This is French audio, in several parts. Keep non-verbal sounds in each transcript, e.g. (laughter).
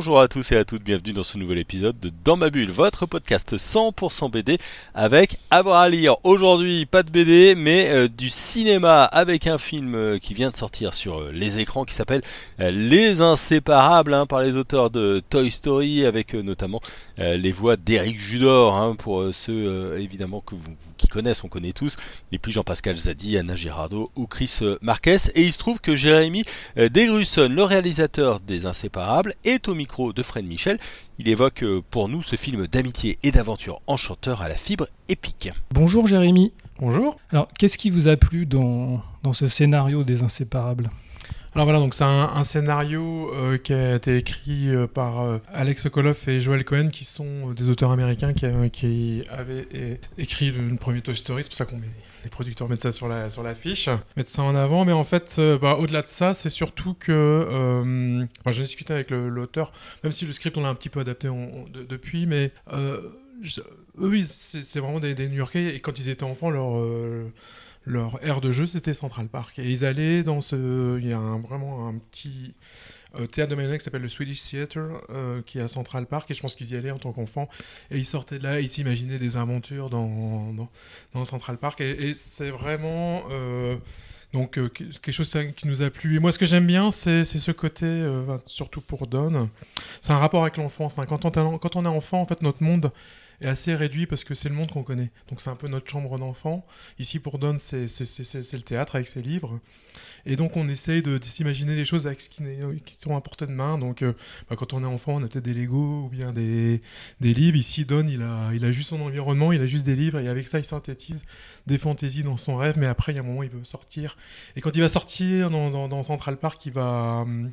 Bonjour à tous et à toutes, bienvenue dans ce nouvel épisode de Dans ma bulle, votre podcast 100% BD avec avoir à lire. Aujourd'hui, pas de BD, mais euh, du cinéma avec un film euh, qui vient de sortir sur euh, les écrans qui s'appelle Les Inséparables hein, par les auteurs de Toy Story avec notamment les voix d'Eric Judor hein, pour ceux évidemment que vous, qui connaissent, on connaît tous, et puis Jean-Pascal Zadi, Anna Girardot ou Chris Marquez. Et il se trouve que Jérémy Degrusson, le réalisateur des Inséparables, est au micro de Fred Michel. Il évoque euh, pour nous ce film d'amitié et d'aventure enchanteur à la fibre épique. Bonjour Jérémy. Bonjour. Alors, qu'est-ce qui vous a plu dans, dans ce scénario des Inséparables? Alors voilà, donc c'est un, scénario euh, qui a été écrit euh, par Alex Sokolov et Joel Cohen, qui sont des auteurs américains qui, avaient écrit le premier Toy Story. C'est pour ça qu'on les producteurs mettent ça sur la, sur la fiche, mettent ça en avant. Mais en fait, euh, bah, au-delà de ça, c'est surtout que. Euh, j'ai discuté avec l'auteur, même si le script on l'a un petit peu adapté depuis, mais. Euh, oui, c'est vraiment des, New-Yorkais. Et quand ils étaient enfants, leur leur aire de jeu, c'était Central Park. Et ils allaient dans ce. Il y a vraiment un petit euh, théâtre de marionnette qui s'appelle le Swedish Theatre, euh, qui est à Central Park, et je pense qu'ils y allaient en tant qu'enfants. Et ils sortaient de là, ils s'imaginaient des aventures dans, dans, Central Park. Et, c'est vraiment. Euh, donc quelque chose qui nous a plu. Et moi, ce que j'aime bien, c'est ce côté, surtout pour Don, c'est un rapport avec l'enfance. Hein. Quand, on, quand on est enfant, en fait, notre monde est assez réduit parce que c'est le monde qu'on connaît. Donc c'est un peu notre chambre d'enfant. Ici pour Don, c'est le théâtre avec ses livres. Et donc on essaye de, s'imaginer des choses avec ce qui, sont à portée de main. Donc euh, bah, quand on est enfant, on a peut-être des Lego ou bien des, des, livres. Ici, Don, il a, il a juste son environnement, il a juste des livres et avec ça, il synthétise des fantaisies dans son rêve. Mais après, il y a un moment, il veut sortir. Et quand il va sortir dans, dans, dans Central Park, il va... Hum,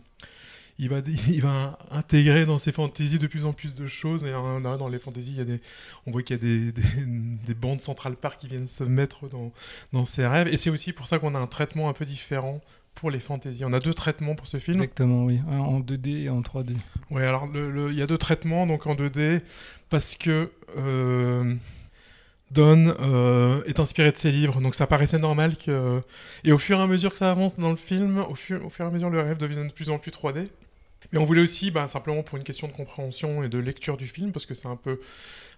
il va, (laughs) il va intégrer dans ses fantaisies de plus en plus de choses. Et dans les fantaisies, il y a des, on voit qu'il y a des, des, bandes Central Park qui viennent se mettre dans, dans ses rêves. Et c'est aussi pour ça qu'on a un traitement un peu différent pour les fantaisies. On a deux traitements pour ce film. Exactement, oui. Un en 2D et en 3D. Oui, alors il y a deux traitements, donc en 2D, parce que euh, Don euh, est inspiré de ses livres, donc ça paraissait normal que... Et au fur et à mesure que ça avance dans le film, au fur, au fur et à mesure le rêve devient de plus en plus 3D. Mais on voulait aussi, bah, simplement pour une question de compréhension et de lecture du film, parce que c'est un peu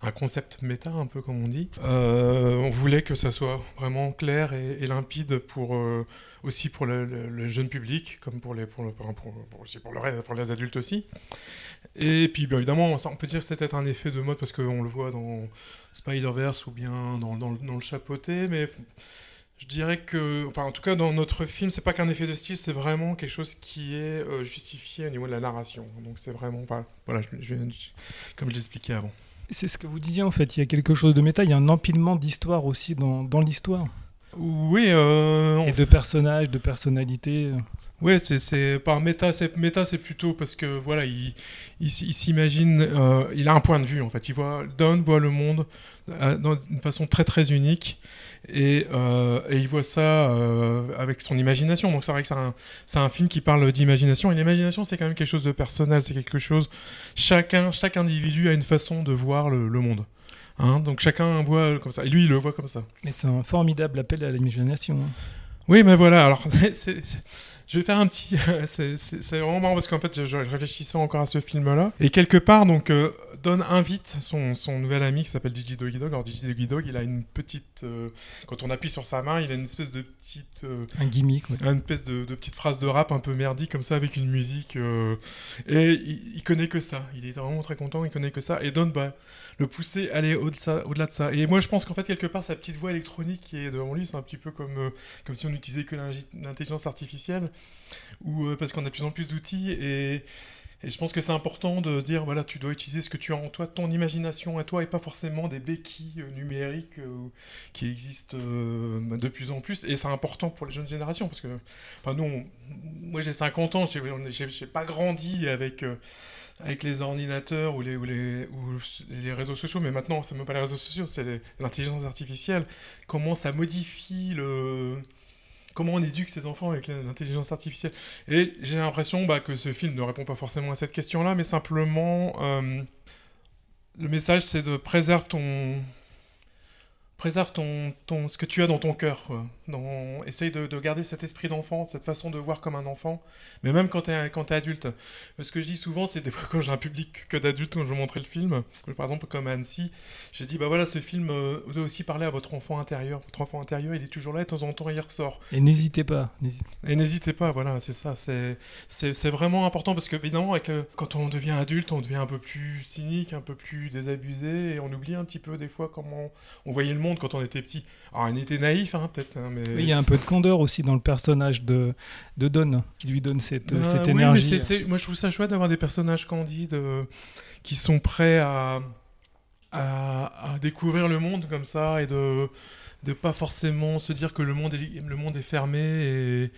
un concept méta, un peu comme on dit, euh, on voulait que ça soit vraiment clair et, limpide pour, euh, aussi pour le, jeune public, comme pour les, pour, aussi pour, le, pour les adultes aussi. Et puis, bien évidemment, on peut dire que c'était un effet de mode, parce qu'on le voit dans Spider-Verse ou bien dans, dans, dans le chapeauté, mais je dirais que, enfin, en tout cas, dans notre film, c'est pas qu'un effet de style, c'est vraiment quelque chose qui est euh, justifié au niveau de la narration. Donc, c'est vraiment, pas voilà, je, comme je l'expliquais avant. C'est ce que vous disiez en fait. Il y a quelque chose de méta. Il y a un empilement d'histoire aussi dans, dans l'histoire. Oui. Euh, Et de personnages, de personnalités. Oui, c'est par méta, c'est méta, c'est plutôt parce que voilà, il, il, s'imagine, euh, il a un point de vue en fait. Il voit, Don voit le monde euh, d'une façon très très unique et, euh, et il voit ça avec son imagination. Donc c'est vrai que c'est un, un, film qui parle d'imagination et l'imagination c'est quand même quelque chose de personnel, c'est quelque chose. Chacun, chaque individu a une façon de voir le, le monde. Hein, donc chacun voit comme ça. Et lui, il le voit comme ça. Mais c'est un formidable appel à l'imagination. Hein. Oui, mais voilà. Alors, (laughs) je vais faire un petit. (laughs) c'est vraiment marrant parce qu'en fait, je, réfléchissais encore à ce film-là. Et quelque part, donc, euh, Don invite son, son, nouvel ami qui s'appelle Digi Doggy Dog. Alors, Digi Doggy Dog, il a une petite. Euh, quand on appuie sur sa main, il a une espèce de petite. Euh, un gimmick, Une espèce de, de, petite phrase de rap un peu merdique, comme ça, avec une musique. et il, il, connaît que ça. Il est vraiment très content, il connaît que ça. Et Don, bah le pousser aller au-delà au de ça. Et moi, je pense qu'en fait, quelque part, sa petite voix électronique qui est devant lui, c'est un petit peu comme, euh, comme si on n'utilisait que l'intelligence artificielle, ou euh, parce qu'on a de plus en plus d'outils. Et, et, je pense que c'est important de dire, voilà, tu dois utiliser ce que tu as en toi, ton imagination à toi, et pas forcément des béquilles euh, numériques qui existent de plus en plus. Et c'est important pour les jeunes générations, parce que, enfin, nous, moi j'ai 50 ans, j'ai pas grandi avec avec les ordinateurs ou les réseaux sociaux, mais maintenant, c'est même pas les réseaux sociaux, c'est l'intelligence artificielle, comment ça modifie le comment on éduque ses enfants avec l'intelligence artificielle. Et j'ai l'impression bah, que ce film ne répond pas forcément à cette question-là, mais simplement euh, le message c'est de préserve ton préserve ton, ton, ce que tu as dans ton cœur. Dans, essaye de, de, garder cet esprit d'enfant, cette façon de voir comme un enfant, mais même quand tu es, quand es adulte. Ce que je dis souvent, c'est des fois (laughs) quand j'ai un public que d'adultes, quand je montrer le film, par exemple comme Annecy, je dis, bah voilà, ce film euh, doit aussi parler à votre enfant intérieur. Votre enfant intérieur, il est toujours là, et de temps en temps, il ressort. Et n'hésitez pas. Et n'hésitez pas, voilà, c'est ça. C'est vraiment important parce que, évidemment, avec le, quand on devient adulte, on devient un peu plus cynique, un peu plus désabusé, et on oublie un petit peu des fois comment on voyait le monde quand on était petit. Alors, on était naïf, hein, peut-être. Hein, mais... Oui, il y a un peu de candeur aussi dans le personnage de, de Don, qui lui donne cette, bah, cette oui, énergie. Mais moi, je trouve ça chouette d'avoir des personnages candides euh, qui sont prêts à, à, à, découvrir le monde comme ça et de ne pas forcément se dire que le monde est, le monde est fermé et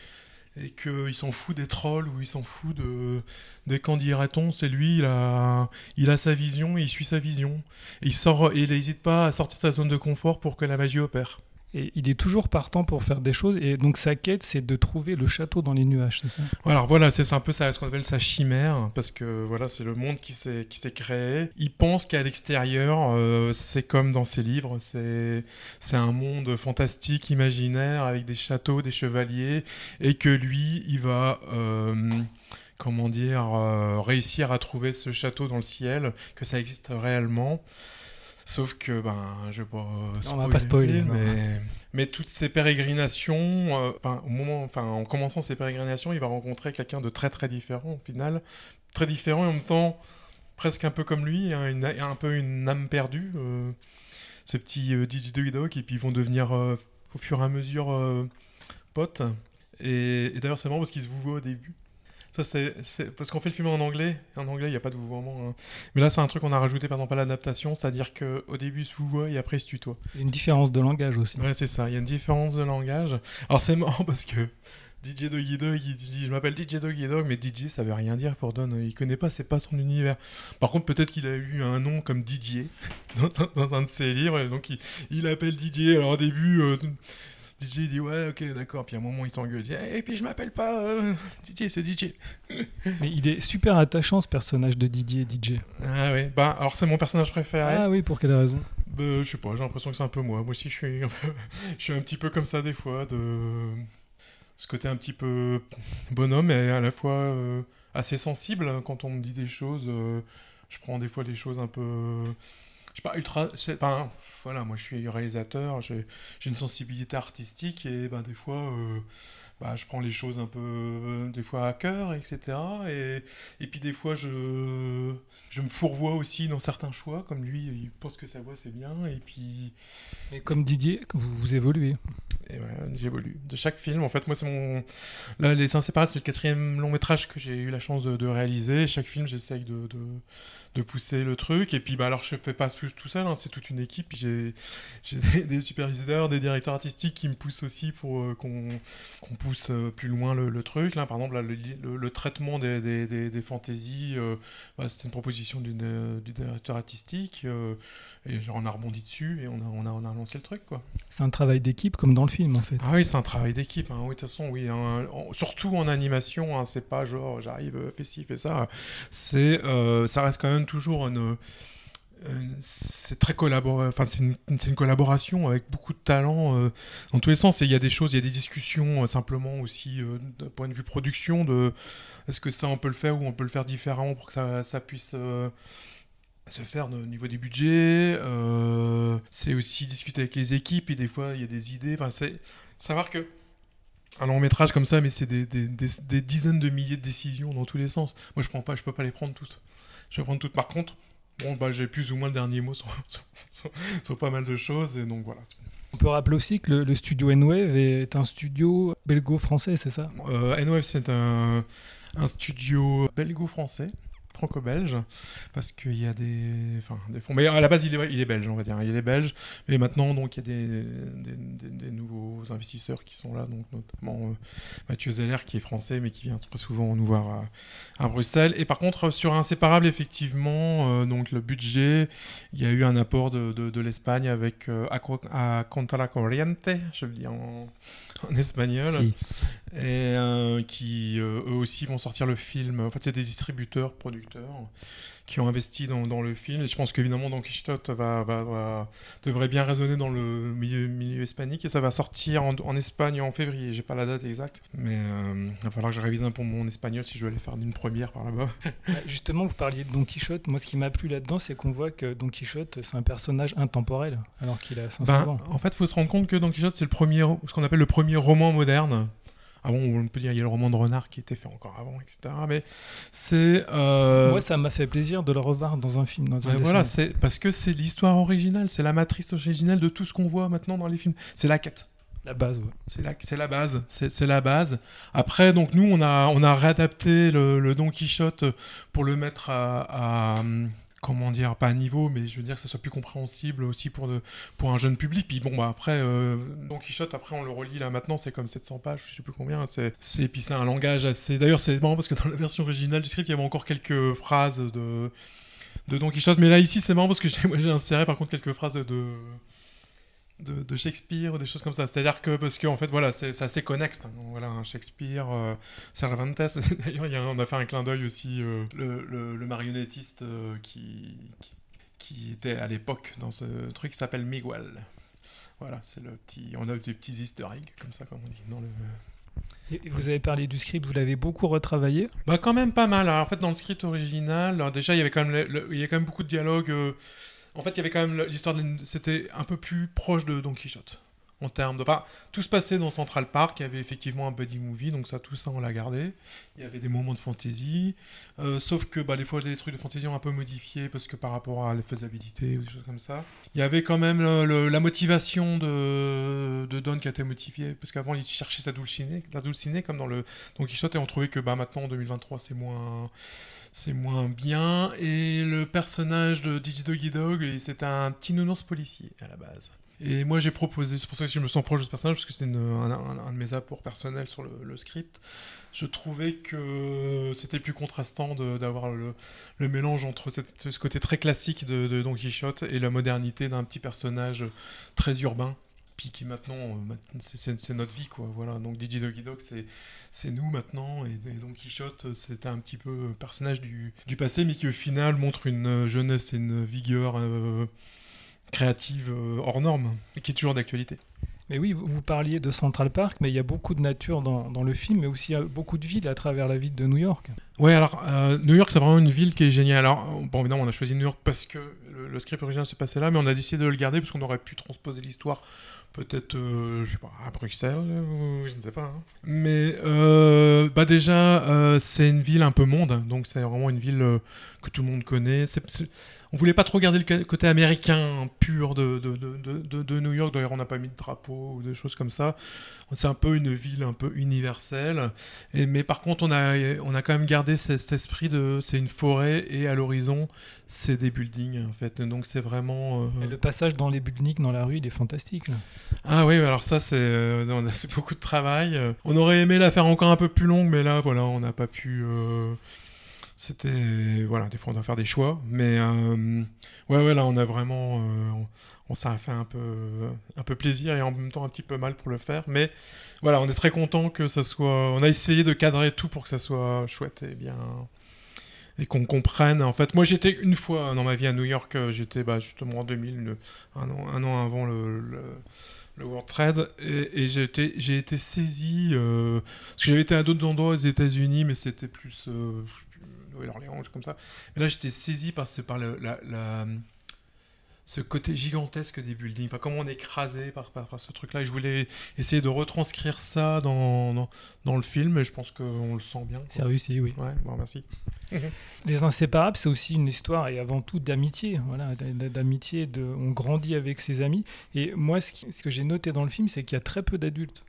et qu'il s'en fout des trolls ou il s'en fout de, des quand dirait-on, c'est lui, il a, il a sa vision et il suit sa vision. Il sort, il n'hésite pas à sortir de sa zone de confort pour que la magie opère. Il est toujours partant pour faire des choses. Et donc sa quête, c'est de trouver le château dans les nuages, c'est ça? Alors voilà, c'est un peu ce qu'on appelle sa chimère, parce que voilà, c'est le monde qui s'est créé. Il pense qu'à l'extérieur, euh, c'est comme dans ses livres, c'est un monde fantastique, imaginaire, avec des châteaux, des chevaliers, et que lui, il va euh, comment dire, euh, réussir à trouver ce château dans le ciel, que ça existe réellement. Sauf que, ben, je vais pas. on va pas spoiler. Mais, mais, toutes ces pérégrinations, euh, au moment, enfin, en commençant ces pérégrinations, il va rencontrer quelqu'un de très très différent au final. Très différent et en même temps presque un peu comme lui, hein, une, un peu une âme perdue. Euh, ce petit euh, DJ Dog, et puis ils vont devenir euh, au fur et à mesure euh, potes. Et, et d'ailleurs, c'est marrant parce qu'ils se vous voient au début. Ça, c'est parce qu'on fait le film en anglais. En anglais, il n'y a pas de vouvoiement. Hein. Mais là, c'est un truc qu'on a rajouté pendant pas l'adaptation, c'est-à-dire qu'au début, se vouvoie et après, se tutoie. Il y a une différence de langage aussi. Ouais, c'est ça. Il y a une différence de langage. Alors, c'est marrant parce que DJ Doggy Dog, il dit Je m'appelle DJ Doggy Dog, mais DJ, ça veut rien dire pour Don. Il connaît pas, c'est pas son univers. Par contre, peut-être qu'il a eu un nom comme Didier (laughs) dans, dans, un de ses livres, et donc il, il appelle Didier. Alors, au début. Euh, DJ dit ouais ok d'accord. Puis à un moment il s'engueule. Et hey, puis je m'appelle pas euh, DJ c'est DJ mais il est super attachant ce personnage de Didier DJ ah oui bah alors c'est mon personnage préféré. Ah oui pour quelle raison? Bah, je sais pas j'ai l'impression que c'est un peu moi. Moi aussi je suis un peu, (laughs) je suis un petit peu comme ça des fois de ce côté un petit peu bonhomme et à la fois euh, assez sensible hein, quand on me dit des choses euh, je prends des fois des choses un peu sais pas, ultra. Enfin, voilà, moi je suis réalisateur, j'ai une sensibilité artistique et ben, des fois, euh, bah, je prends les choses un peu, euh, des fois à cœur, etc. Et, et puis des fois, je, je me fourvoie aussi dans certains choix, comme lui, il pense que sa voix c'est bien, et puis. Mais comme Didier, vous, vous évoluez. Et ouais, j'évolue. De chaque film, en fait, moi, c'est mon. Là, Les Inséparables, c'est le quatrième long métrage que j'ai eu la chance de, de réaliser. Chaque film, j'essaye de, de, de, pousser le truc. Et puis, bah, alors, je fais pas tout, tout seul, hein, c'est toute une équipe. J'ai des, (laughs) des superviseurs, des directeurs artistiques qui me poussent aussi pour euh, qu'on qu pousse euh, plus loin le, le, truc. Là, par exemple, là, le, traitement des, des, des, des fantaisies, euh, bah, c'était une proposition du, du directeur artistique. Euh, et genre, on a rebondi dessus et on a, on a, on a lancé le truc, quoi. C'est un travail d'équipe comme dans le film, en fait. Ah oui, c'est un travail d'équipe. Hein. Oui, de toute façon, oui. Hein. Surtout en animation, hein, c'est pas genre j'arrive, fais ci, fais ça. C'est, euh, ça reste quand même toujours une. C'est très. Enfin, c'est une, collaboration avec beaucoup de talent euh, dans tous les sens. Et il y a des choses, il y a des discussions euh, simplement aussi euh, d'un point de vue production de est-ce que ça on peut le faire ou on peut le faire différemment pour que ça, puisse se faire au niveau des budgets. Euh, c'est aussi discuter avec les équipes et des fois il y a des idées. Enfin, c'est savoir que un long métrage comme ça, mais c'est des, dizaines de milliers de décisions dans tous les sens. Moi, je prends pas, je peux pas les prendre toutes. Je vais prendre toutes. Par contre, bon, bah, j'ai plus ou moins le dernier mot sur, (laughs) sur, sur, sur, pas mal de choses et donc voilà. On peut rappeler aussi que le, le studio N-Wave est un studio belgo-français, c'est ça? Euh, N-Wave, c'est un, un studio belgo-français franco-belge parce qu'il y a des, enfin, des fonds. Mais à la base, il est, il est belge, on va dire. Il est belge, mais maintenant, donc, il y a des, des, des- des nouveaux investisseurs qui sont là, donc notamment euh, Mathieu Zeller qui est français, mais qui vient très souvent nous voir à, à Bruxelles. Et par contre, sur Inséparable, effectivement, euh, donc le budget, il y a eu un apport de, de, de l'Espagne avec euh, a Contra la Corriente, je le dis en, en espagnol Si. et euh, qui euh, eux aussi vont sortir le film. En fait, c'est des distributeurs, producteurs qui ont investi dans, dans le film. Et je pense qu'évidemment, Don Quichotte va, va, va- devrait bien résonner dans le milieu, milieu hispanique et ça va sortir en, en Espagne en février. J'ai pas la date exacte, mais euh, il va falloir que je révise un peu mon espagnol si je veux aller faire une première par là-bas. (laughs) Bah, Justement, vous parliez de Don Quichotte. Moi, ce qui m'a plu là-dedans, c'est qu'on voit que Don Quichotte, c'est un personnage intemporel, alors qu'il a 500 Ben, ans. en fait, il faut se rendre compte que Don Quichotte, c'est le premier, ce qu'on appelle le premier roman moderne. Ah bon, on peut dire il y a le roman de Renard qui était fait encore avant, etc. Mais c'est euh, Moi, ça m'a fait plaisir de le revoir dans un film. Dans un voilà, c'est parce que c'est l'histoire originale, c'est la matrice originale de tout ce qu'on voit maintenant dans les films. C'est la quête, la base. ouais. c'est la, c'est la base, c'est la base. Après, donc nous, on a, on a réadapté le, le Don Quichotte pour le mettre à, à, comment dire, pas à niveau, mais je veux dire que ça soit plus compréhensible aussi pour, un jeune public. Puis bon, bah après, euh, Don Quichotte, après on le relit là maintenant, c'est comme 700 pages, je sais plus combien. C'est, c'est, puis c'est un langage assez. D'ailleurs, c'est marrant parce que dans la version originale du script, il y avait encore quelques phrases de de Don Quichotte. Mais là, ici, c'est marrant parce que j'ai, moi, j'ai inséré par contre quelques phrases de, de- de Shakespeare ou des choses comme ça. C'est-à-dire que, parce qu'en fait, voilà, c'est, assez connexe. hein. Voilà, Shakespeare, euh, Cervantes. (laughs) D'ailleurs, on a fait un clin d'œil aussi, euh, le, le- le marionnettiste euh, qui, qui, qui était à l'époque dans ce truc s'appelle Miguel. Voilà, c'est le petit. On a des petits easter eggs, comme ça, comme on dit, dans le. Et vous avez parlé du script, vous l'avez beaucoup retravaillé? Bah quand même pas mal. Alors, en fait, dans le script original, déjà il y avait quand même, le- le- il y a quand même beaucoup de dialogues. euh, en fait, il y avait quand même l'histoire. de- C'était un peu plus proche de Don Quichotte en termes de. Tout se passait dans Central Park. Il y avait effectivement un buddy movie, donc ça, tout ça, on l'a gardé. Il y avait des moments de fantaisie, euh, sauf que bah, des fois les trucs de fantaisie ont un peu modifié parce que par rapport à la faisabilité ou des choses comme ça. Il y avait quand même la motivation de, Don qui a été modifiée parce qu'avant il cherchait sa dulcinée, la comme dans le Don Quichotte et on trouvait que bah, maintenant en 2023 c'est moins c'est moins bien et le personnage de Digi Doggy Dog c'est un petit nounours policier à la base. Et moi j'ai proposé, c'est pour ça que je me sens proche de ce personnage parce que c'est un, de mes apports personnels sur le, script. Je trouvais que c'était plus contrastant d'avoir le, mélange entre ce côté très classique de, Don Quichotte et la modernité d'un petit personnage très urbain. Puis qui maintenant, euh, c'est- notre vie quoi. Voilà. Donc Digi Doggy Dog c'est nous maintenant et, Don Quichotte c'était un petit peu personnage du, passé mais qui au final montre une jeunesse et une vigueur euh, créative euh, hors norme qui est toujours d'actualité. Mais oui, vous, parliez de Central Park, mais il y a beaucoup de nature dans, dans le film, mais aussi beaucoup de villes à travers la ville de New York. Ouais, alors euh, New York, c'est vraiment une ville qui est géniale. Alors, bon, évidemment, on a choisi New York parce que le, le script original se passait là, mais on a décidé de le garder parce qu'on aurait pu transposer l'histoire peut-être, euh, je sais pas, à Bruxelles, ou je ne sais pas. hein. Mais euh, bah déjà, c'est une ville un peu monde, donc c'est vraiment une ville que tout le monde connaît. C'est- on voulait pas trop garder le côté américain pur de, de, de, de- de- de New York. D'ailleurs, on n'a pas mis de drapeau ou des choses comme ça. C'est un peu une ville un peu universelle. Et, mais par contre, on a, on a quand même gardé ce- cet esprit de. C'est une forêt et à l'horizon, c'est des buildings en fait. Donc c'est vraiment. euh, le passage dans les buildings, dans la rue, il est fantastique. là. Ah oui, alors ça, c'est euh, c'est beaucoup de travail. On aurait aimé la faire encore un peu plus longue, mais là, voilà, on n'a pas pu. euh, C'était. Voilà, des fois, on doit faire des choix. Mais euh, ouais, ouais, là, on a vraiment. euh, on, a fait un peu, un peu plaisir et en même temps un petit peu mal pour le faire. Mais voilà, on est très content que ça soit. On a essayé de cadrer tout pour que ça soit chouette et bien. Et qu'on comprenne. En fait, moi, j'étais une fois dans ma vie à New York, euh, j'étais bah, justement en 2000, le- un, an, un an avant le- le World Trade et, j'ai été, j'ai été saisi parce que j'avais été à d'autres endroits aux États-Unis mais c'était plus Nouvelle-Orléans ou comme ça mais là j'étais saisi par ce par le- la, la- ce côté gigantesque des buildings enfin, comment on est écrasé par, par, par ce truc là et je voulais essayer de retranscrire ça dans, dans, dans le film et je pense qu'on le sent bien quoi. C'est réussi, oui. ouais bon merci (laughs) Les Inséparables, c'est aussi une histoire et avant tout d'amitié. Voilà, d'amitié. De, on grandit avec ses amis. Et moi, ce, qui- ce que j'ai noté dans le film, c'est qu'il y a très peu d'adultes.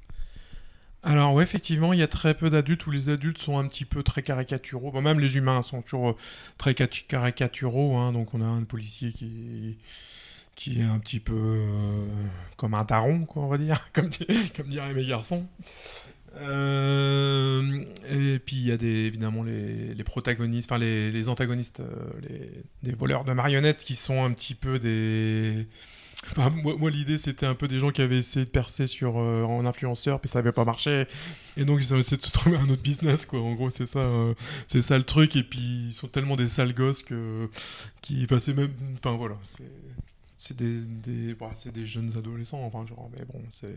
Alors ouais, effectivement, il y a très peu d'adultes où les adultes sont un petit peu très caricaturaux. Bon, même les humains sont toujours euh, très catu- caricaturaux. hein. Donc on a un policier qui est un petit peu euh, comme un taron, quoi, on va dire, (laughs) comme, di- comme diraient mes garçons. Euh, et puis il y a évidemment les, protagonistes, enfin les, antagonistes, les, voleurs de marionnettes qui sont un petit peu des, Moi, l'idée, c'était un peu des gens qui avaient essayé de percer sur, euh, en influenceur, puis ça n'avait pas marché. Et donc, ils ont essayé de trouver un autre business, quoi. En gros, c'est ça, euh, ça le truc. Et puis, ils sont tellement des sales gosses que. Qui, enfin, même. Enfin, voilà. C'est, des, des, bah, des jeunes adolescents, enfin, genre, mais bon, c'est.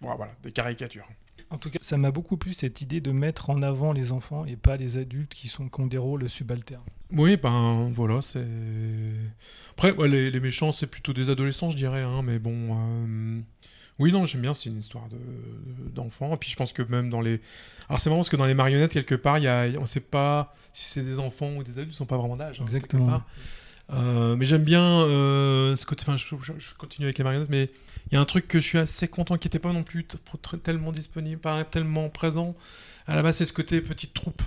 Voilà, des caricatures. En tout cas, ça m'a beaucoup plu cette idée de mettre en avant les enfants et pas les adultes qui, sont, qui ont des rôles subalternes. Oui, ben voilà, c'est. Après, ouais, les, les méchants, c'est plutôt des adolescents, je dirais, hein, mais bon. euh, Oui, non, j'aime bien, c'est une histoire de- de- d'enfants. Et puis je pense que même dans les. Alors c'est marrant parce que dans les marionnettes, quelque part, y a... on ne sait pas si c'est des enfants ou des adultes, ils sont pas vraiment d'âge. hein, Exactement. Euh, mais j'aime bien euh, ce côté. Enfin, je, continue avec les marionnettes, mais il y a un truc que je suis assez content qui n'était pas non plus tellement disponible, pas tellement présent. À la base, c'est ce côté petite troupe.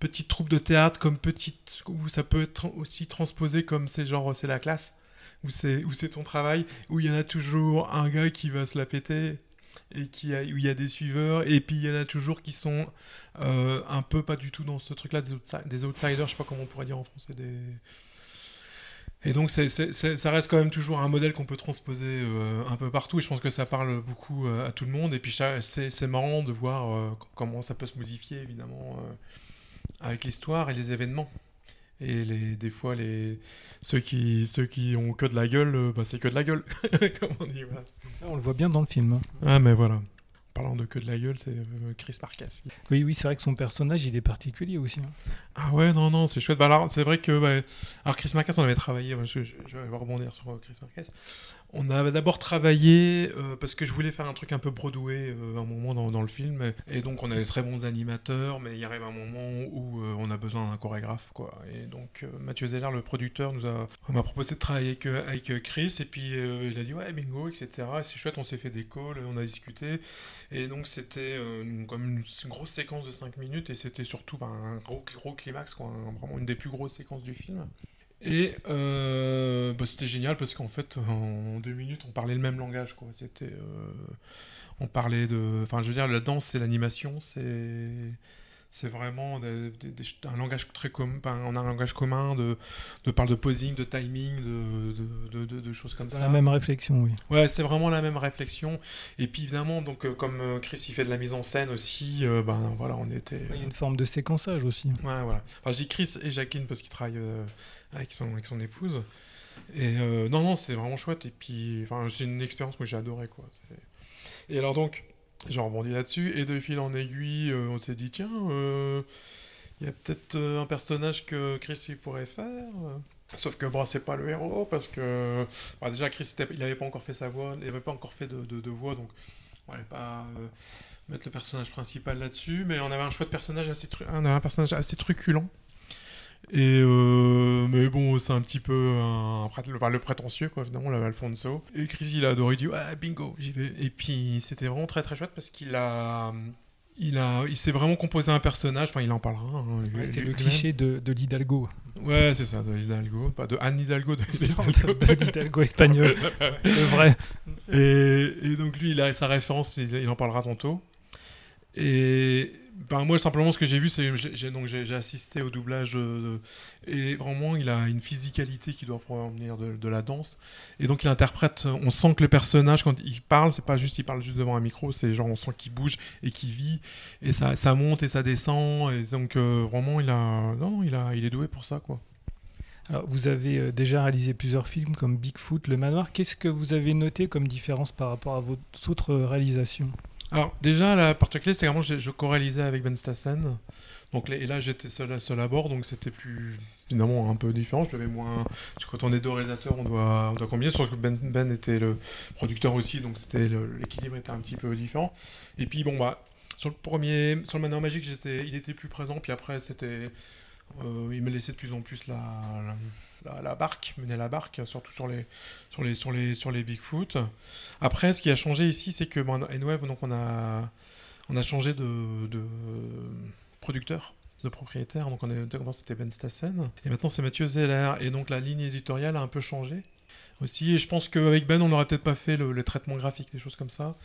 Petite troupe de théâtre, comme petite. où ça peut être aussi transposé comme c'est genre c'est la classe, où c'est où c'est ton travail, où il y en a toujours un gars qui va se la péter et qui où il y a des suiveurs, et puis il y en a toujours qui sont euh, un peu pas du tout dans ce truc-là, des, des outsiders, je sais pas comment on pourrait dire en français, des. Et donc ça reste quand même toujours un modèle qu'on peut transposer euh, un peu partout et je pense que ça parle beaucoup euh, à tout le monde et puis c'est marrant de voir euh, comment ça peut se modifier évidemment avec l'histoire et les événements. Et les, des fois, les, ceux, qui, ceux qui ont que de la gueule, bah, c'est que de la gueule, (laughs) comme on dit. voilà. On le voit bien dans le film. hein. Ah mais voilà, parlant de que de la gueule, c'est euh, Chris Marquez. Oui, oui, c'est vrai que son personnage, il est particulier aussi. hein. Ah ouais, non, non, c'est chouette. Bah alors, c'est vrai que. bah, alors, Chris Marquez, on avait travaillé. je, je- je vais rebondir sur euh, Chris Marquez. On avait d'abord travaillé euh, parce que je voulais faire un truc un peu Broadway euh, un moment dans, le film. Et donc, on a des très bons animateurs, mais il arrive un moment où euh, on a besoin d'un chorégraphe, quoi. Et donc, euh, Mathieu Zeller, le producteur, nous a, m'a proposé de travailler avec, Chris. Et puis, il a dit, ouais, bingo, etc. Et c'est chouette, on s'est fait des calls, on a discuté. Et donc, c'était comme une, grosse séquence de 5 minutes. Et c'était surtout bah, un gros, gros climax, quoi, vraiment une des plus grosses séquences du film. Et euh, bah, c'était génial parce qu'en fait, en deux minutes, on parlait le même langage. Quoi. C'était, euh, on parlait de. Enfin, je veux dire, la danse et l'animation, c'est. C'est vraiment des- des- des- un langage très commun. on a un langage commun de, de parle de posing, de timing, de, choses comme ça. la même réflexion, oui. Ouais, c'est vraiment la même réflexion. Et puis évidemment, donc euh, comme euh, Chris il fait de la mise en scène aussi, euh, ben voilà, on était. Il y a une forme de séquençage aussi. Ouais, voilà. Enfin, je dis Chris et Jacqueline parce qu'il travaille euh, avec, son, avec son épouse. Et euh, non, non, c'est vraiment chouette. Et puis, enfin, c'est une expérience que j'ai adoré, quoi. Et alors donc, j'ai rebondi là-dessus. Et de fil en aiguille, euh, on s'est dit, tiens, euh, il y a peut-être euh, un personnage que Chris pourrait faire. Sauf que bon, c'est pas le héros parce que bah, déjà Chris il n'avait pas encore fait sa voix, il n'avait pas encore fait de, de- de voix, donc on allait pas euh, mettre le personnage principal là-dessus. Mais on avait un chouette personnage assez, on avait un personnage assez truculent. Et euh, mais bon, c'est un petit peu un, le prétentieux, quoi, le Alfonso. Et Chris, il a adoré, il dit Ouais, bingo, j'y vais. Et puis, c'était vraiment très très chouette parce qu'il a. Il, a, il s'est vraiment composé un personnage, enfin il en parlera. hein, Ouais, c'est le cliché de, de l'Hidalgo. Ouais, c'est ça, de Hidalgo, pas de Anne Hidalgo, de (laughs) de, Hidalgo. de l'Hidalgo espagnol. (laughs) Le vrai. Et, et donc lui, il a sa référence, il, il en parlera tantôt. Et ben, moi, simplement, ce que j'ai vu, c'est j'ai donc j'ai assisté au doublage euh, et vraiment, il a une physicalité qui doit provenir de, la danse. Et donc, il interprète. On sent que le personnage, quand il parle, c'est pas juste il parle juste devant un micro, c'est genre on sent qu'il bouge et qu'il vit et ça, ça monte et ça descend. Et donc euh, vraiment, il a non, il a, il est doué pour ça quoi. Alors, vous avez euh, déjà réalisé plusieurs films comme Bigfoot, Le Manoir. Qu'est-ce que vous avez noté comme différence par rapport à vos autres réalisations? Alors déjà la particularité c'est moi je, je co-réalisais avec Ben Stassen. Donc et là j'étais seul, seul à bord donc c'était plus évidemment un peu différent. Je devais moins quand on est deux réalisateurs on doit on doit combiner. Sauf que Ben, Ben était le producteur aussi donc c'était l'équilibre était un petit peu différent. Et puis bon bah sur le premier sur le Manoir Magique il était plus présent puis après c'était euh, il me laissait de plus en plus la, la, barque, mener la barque, surtout sur les, sur les, sur les, sur les Bigfoot. Après, ce qui a changé ici, c'est que bon, donc on a, on a changé de, producteur de propriétaire. Donc on est, avant c'était Ben Stassen et maintenant c'est Mathieu Zeller. Et donc la ligne éditoriale a un peu changé aussi. Et je pense qu'avec Ben on n'aurait peut-être pas fait le, les traitements graphiques, des choses comme ça.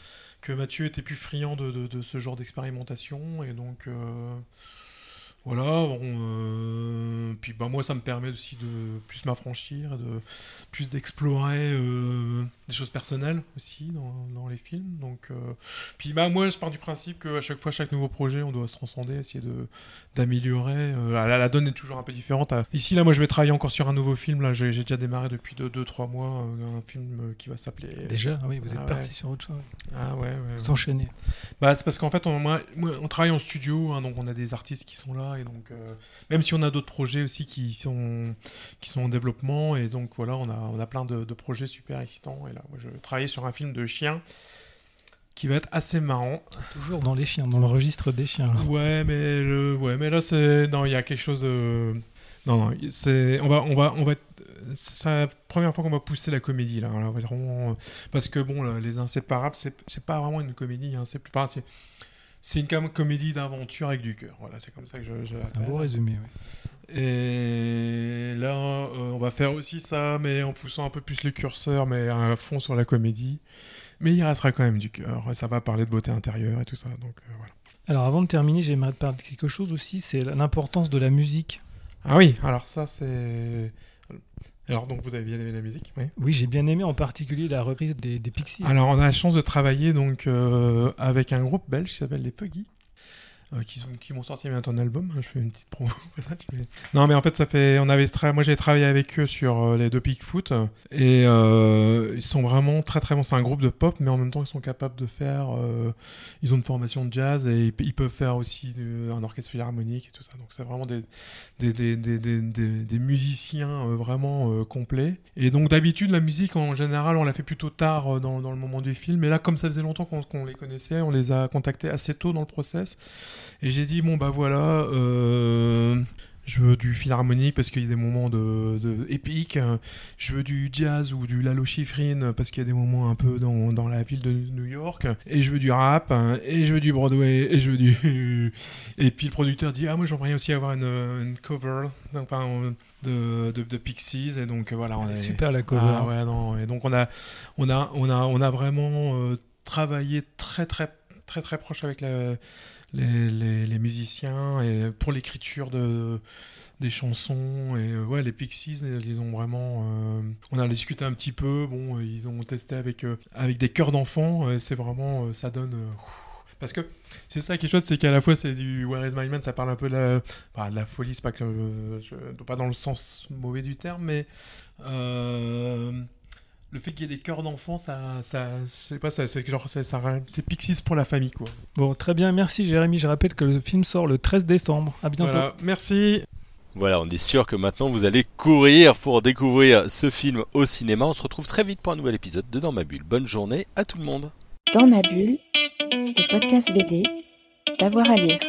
Que Mathieu était plus friand de ce genre d'expérimentation et donc. Euh, voilà, bon, euh, puis bah, moi ça me permet aussi de plus m'affranchir, de plus d'explorer euh, des choses personnelles aussi dans, dans les films. Donc, euh, puis bah moi je pars du principe qu'à chaque fois, chaque nouveau projet, on doit se transcender, essayer d'améliorer. la, la, donne est toujours un peu différente. Ici là, moi je vais travailler encore sur un nouveau film. Là, j'ai déjà démarré depuis 2-3 mois un film qui va s'appeler. Déjà, ah oui, vous êtes Ah parti ouais. sur autre chose. Ah ouais, ouais. Vous enchaînez. Bah, c'est parce qu'en fait, on, moi- moi, on travaille en studio, hein, donc on a des artistes qui sont là, et donc euh, même si on a d'autres projets aussi qui sont qui sont en développement, et donc voilà, on a on a plein de, de projets super excitants. Et je travaillais sur un film de chien qui va être assez marrant. Toujours dans les chiens, dans le registre des chiens. là. Ouais, mais le, ouais, mais là, c'est non, il y a quelque chose de non, non, c'est on va on va on va c'est la première fois qu'on va pousser la comédie là, vraiment parce que bon, là, les inséparables, c'est c'est pas vraiment une comédie, hein, c'est plus enfin, c'est une com- comédie d'aventure avec du cœur. Voilà, c'est comme ça que je, je C'est un beau résumé. oui. Et là, euh, on va faire aussi ça, mais en poussant un peu plus le curseur, mais à fond sur la comédie. Mais il restera quand même du cœur, ça va parler de beauté intérieure et tout ça. Donc euh, voilà. Alors avant de terminer, j'aimerais te parler de quelque chose aussi, c'est l'importance de la musique. Ah oui, alors ça c'est. Alors donc vous avez bien aimé la musique, oui. Oui, j'ai bien aimé en particulier la reprise des, des Pixies. Alors on a la chance de travailler donc euh, avec un groupe belge qui s'appelle les Puggy. Euh, qui, sont- qui m'ont sorti bientôt un album, je fais une petite promo. (laughs) Non mais en fait ça fait, on avait moi j'ai travaillé avec eux sur euh, les deux Pigfoot et euh, ils sont vraiment très très bons. C'est un groupe de pop mais en même temps ils sont capables de faire, ils ont une formation de jazz et ils, peuvent faire aussi un orchestre philharmonique et tout ça. Donc c'est vraiment des des, des, des, des, musiciens vraiment complets. Et donc d'habitude la musique en général on la fait plutôt tard dans, dans le moment du film. Et là comme ça faisait longtemps qu'on les connaissait, on les a contactés assez tôt dans le process. Et j'ai dit bon bah voilà, euh, je veux du philharmonique parce qu'il y a des moments de, de épiques. euh, Je veux du jazz ou du Lalo Schifrin parce qu'il y a des moments un peu dans, dans la ville de New York. Et je veux du rap. hein, Et je veux du Broadway. Et je veux du. (laughs) Et puis le producteur dit ah moi j'aimerais aussi avoir une, une cover, enfin de, de, de Pixies. Et donc voilà on est Super la cover. ah ouais, non. Et donc on a, on a, on a, on a vraiment euh, travaillé très, très, très, très proche avec la- les, les, musiciens et pour l'écriture de des chansons et euh, ouais les Pixies ils ont vraiment euh, on a discuté un petit peu bon ils ont testé avec euh, avec des chœurs d'enfants c'est vraiment ça donne parce que c'est ça qui est chouette c'est qu'à la fois c'est du Where is my man ça parle un peu de la, folie c'est pas que pas dans le sens mauvais du terme mais le fait qu'il y ait des chœurs d'enfants, ça, ça, je sais pas, ça, c'est genre, ça, c'est Pixies pour la famille, quoi. Bon, très bien, merci Jérémy. Je rappelle que le film sort le 13 décembre. À bientôt. Voilà, merci. Voilà, on est sûr que maintenant vous allez courir pour découvrir ce film au cinéma. On se retrouve très vite pour un nouvel épisode de Dans ma bulle. Bonne journée à tout le monde. Dans ma bulle, le podcast BD, d'avoir à lire.